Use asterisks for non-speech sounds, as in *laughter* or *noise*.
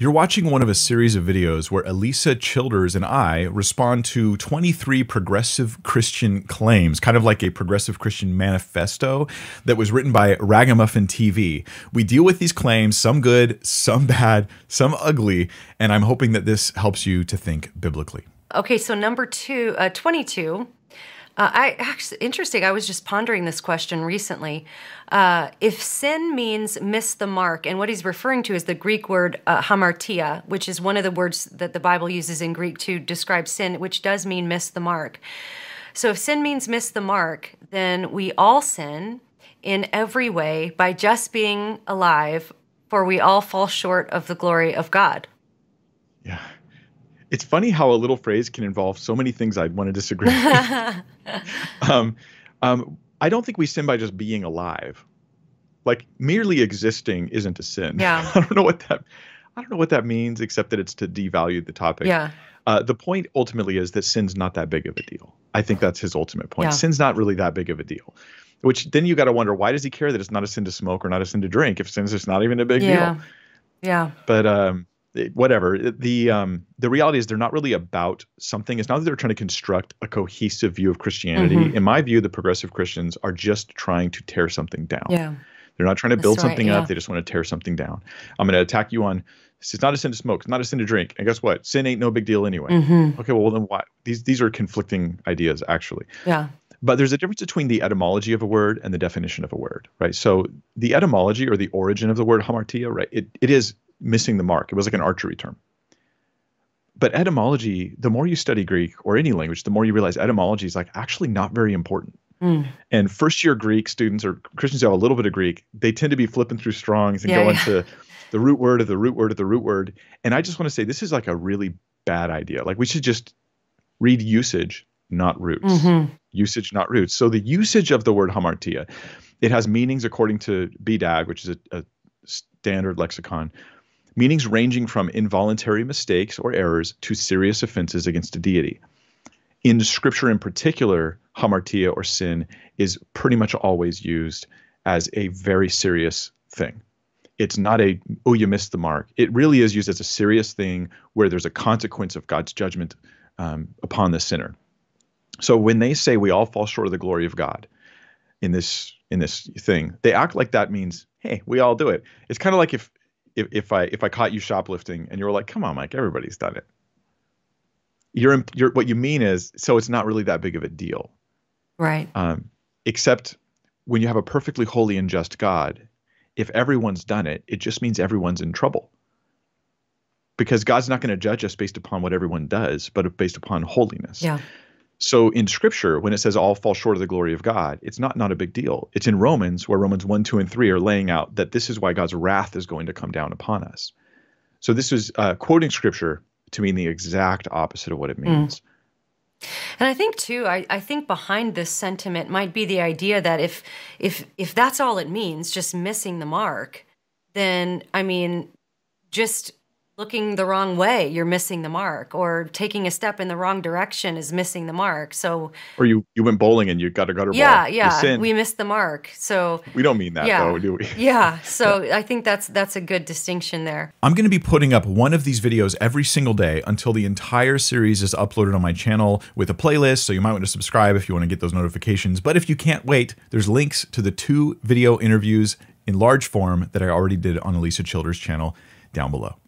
You're watching one of a series of videos where Alisa Childers and I respond to 23 progressive Christian claims, kind of like a progressive Christian manifesto that was written by Ragamuffin TV. We deal with these claims, some good, some bad, some ugly, and I'm hoping that this helps you to think biblically. Okay, so number two, uh, 22 uh, I actually interesting. I was just pondering this question recently. Uh, if sin means miss the mark, and what he's referring to is the Greek word uh, hamartia, which is one of the words that the Bible uses in Greek to describe sin, which does mean miss the mark. So if sin means miss the mark, then we all sin in every way by just being alive, for we all fall short of the glory of God. Yeah it's funny how a little phrase can involve so many things I'd want to disagree. *laughs* um, um, I don't think we sin by just being alive. Like merely existing isn't a sin. Yeah. *laughs* I don't know what that. I don't know what that means, except that it's to devalue the topic. Yeah. Uh, the point ultimately is that sin's not that big of a deal. I think that's his ultimate point. Yeah. Sin's not really that big of a deal. Which then you got to wonder why does he care that it's not a sin to smoke or not a sin to drink if sin's just not even a big yeah. deal. Yeah. But um, whatever the um the reality is they're not really about something it's not that they're trying to construct a cohesive view of christianity mm-hmm. in my view the progressive christians are just trying to tear something down yeah they're not trying to build something yeah. up they just want to tear something down i'm going to attack you on it's not a sin to smoke it's not a sin to drink and guess what sin ain't no big deal anyway mm-hmm. okay well then why these these are conflicting ideas actually yeah but there's a difference between the etymology of a word and the definition of a word, right? So the etymology or the origin of the word hamartia, right? It, it is missing the mark. It was like an archery term. But etymology, the more you study Greek or any language, the more you realize etymology is like actually not very important. Mm. And first year Greek students or Christians who have a little bit of Greek, they tend to be flipping through Strongs and yeah, going yeah. to the root word of the root word of the root word. And I just want to say this is like a really bad idea. Like we should just read usage, not roots. Mm-hmm. Usage, not roots. So the usage of the word hamartia, it has meanings according to BDAG, which is a, a standard lexicon meanings ranging from involuntary mistakes or errors to serious offenses against a deity. In scripture, in particular, hamartia or sin is pretty much always used as a very serious thing. It's not a, oh, you missed the mark. It really is used as a serious thing where there's a consequence of God's judgment um, upon the sinner. So when they say we all fall short of the glory of God in this in this thing, they act like that means, hey, we all do it. It's kind of like if if, if I if I caught you shoplifting and you were like, "Come on, Mike, everybody's done it." You're you're what you mean is so it's not really that big of a deal, right? Um, except when you have a perfectly holy and just God, if everyone's done it, it just means everyone's in trouble. Because God's not going to judge us based upon what everyone does, but based upon holiness. Yeah. So in scripture, when it says all fall short of the glory of God, it's not not a big deal. It's in Romans where Romans 1, 2, and 3 are laying out that this is why God's wrath is going to come down upon us. So this is uh, quoting scripture to mean the exact opposite of what it hmm. means. Mm. And I think too, I, I think behind this sentiment might be the idea that if if if that's all it means, just missing the mark, then I mean, just looking the wrong way, you're missing the mark, or taking a step in the wrong direction is missing the mark. So, or you you went bowling and you got a gutter yeah, ball. Yeah, yeah, we missed the mark. So we don't mean that yeah, though, do we? *laughs* Yeah. So. I think that's that's a good distinction there. I'm going to be putting up one of these videos every single day until the entire series is uploaded on my channel with a playlist. So you might want to subscribe if you want to get those notifications. But if you can't wait, there's links to the two video interviews in large form that I already did on Alisa Childers' channel down below.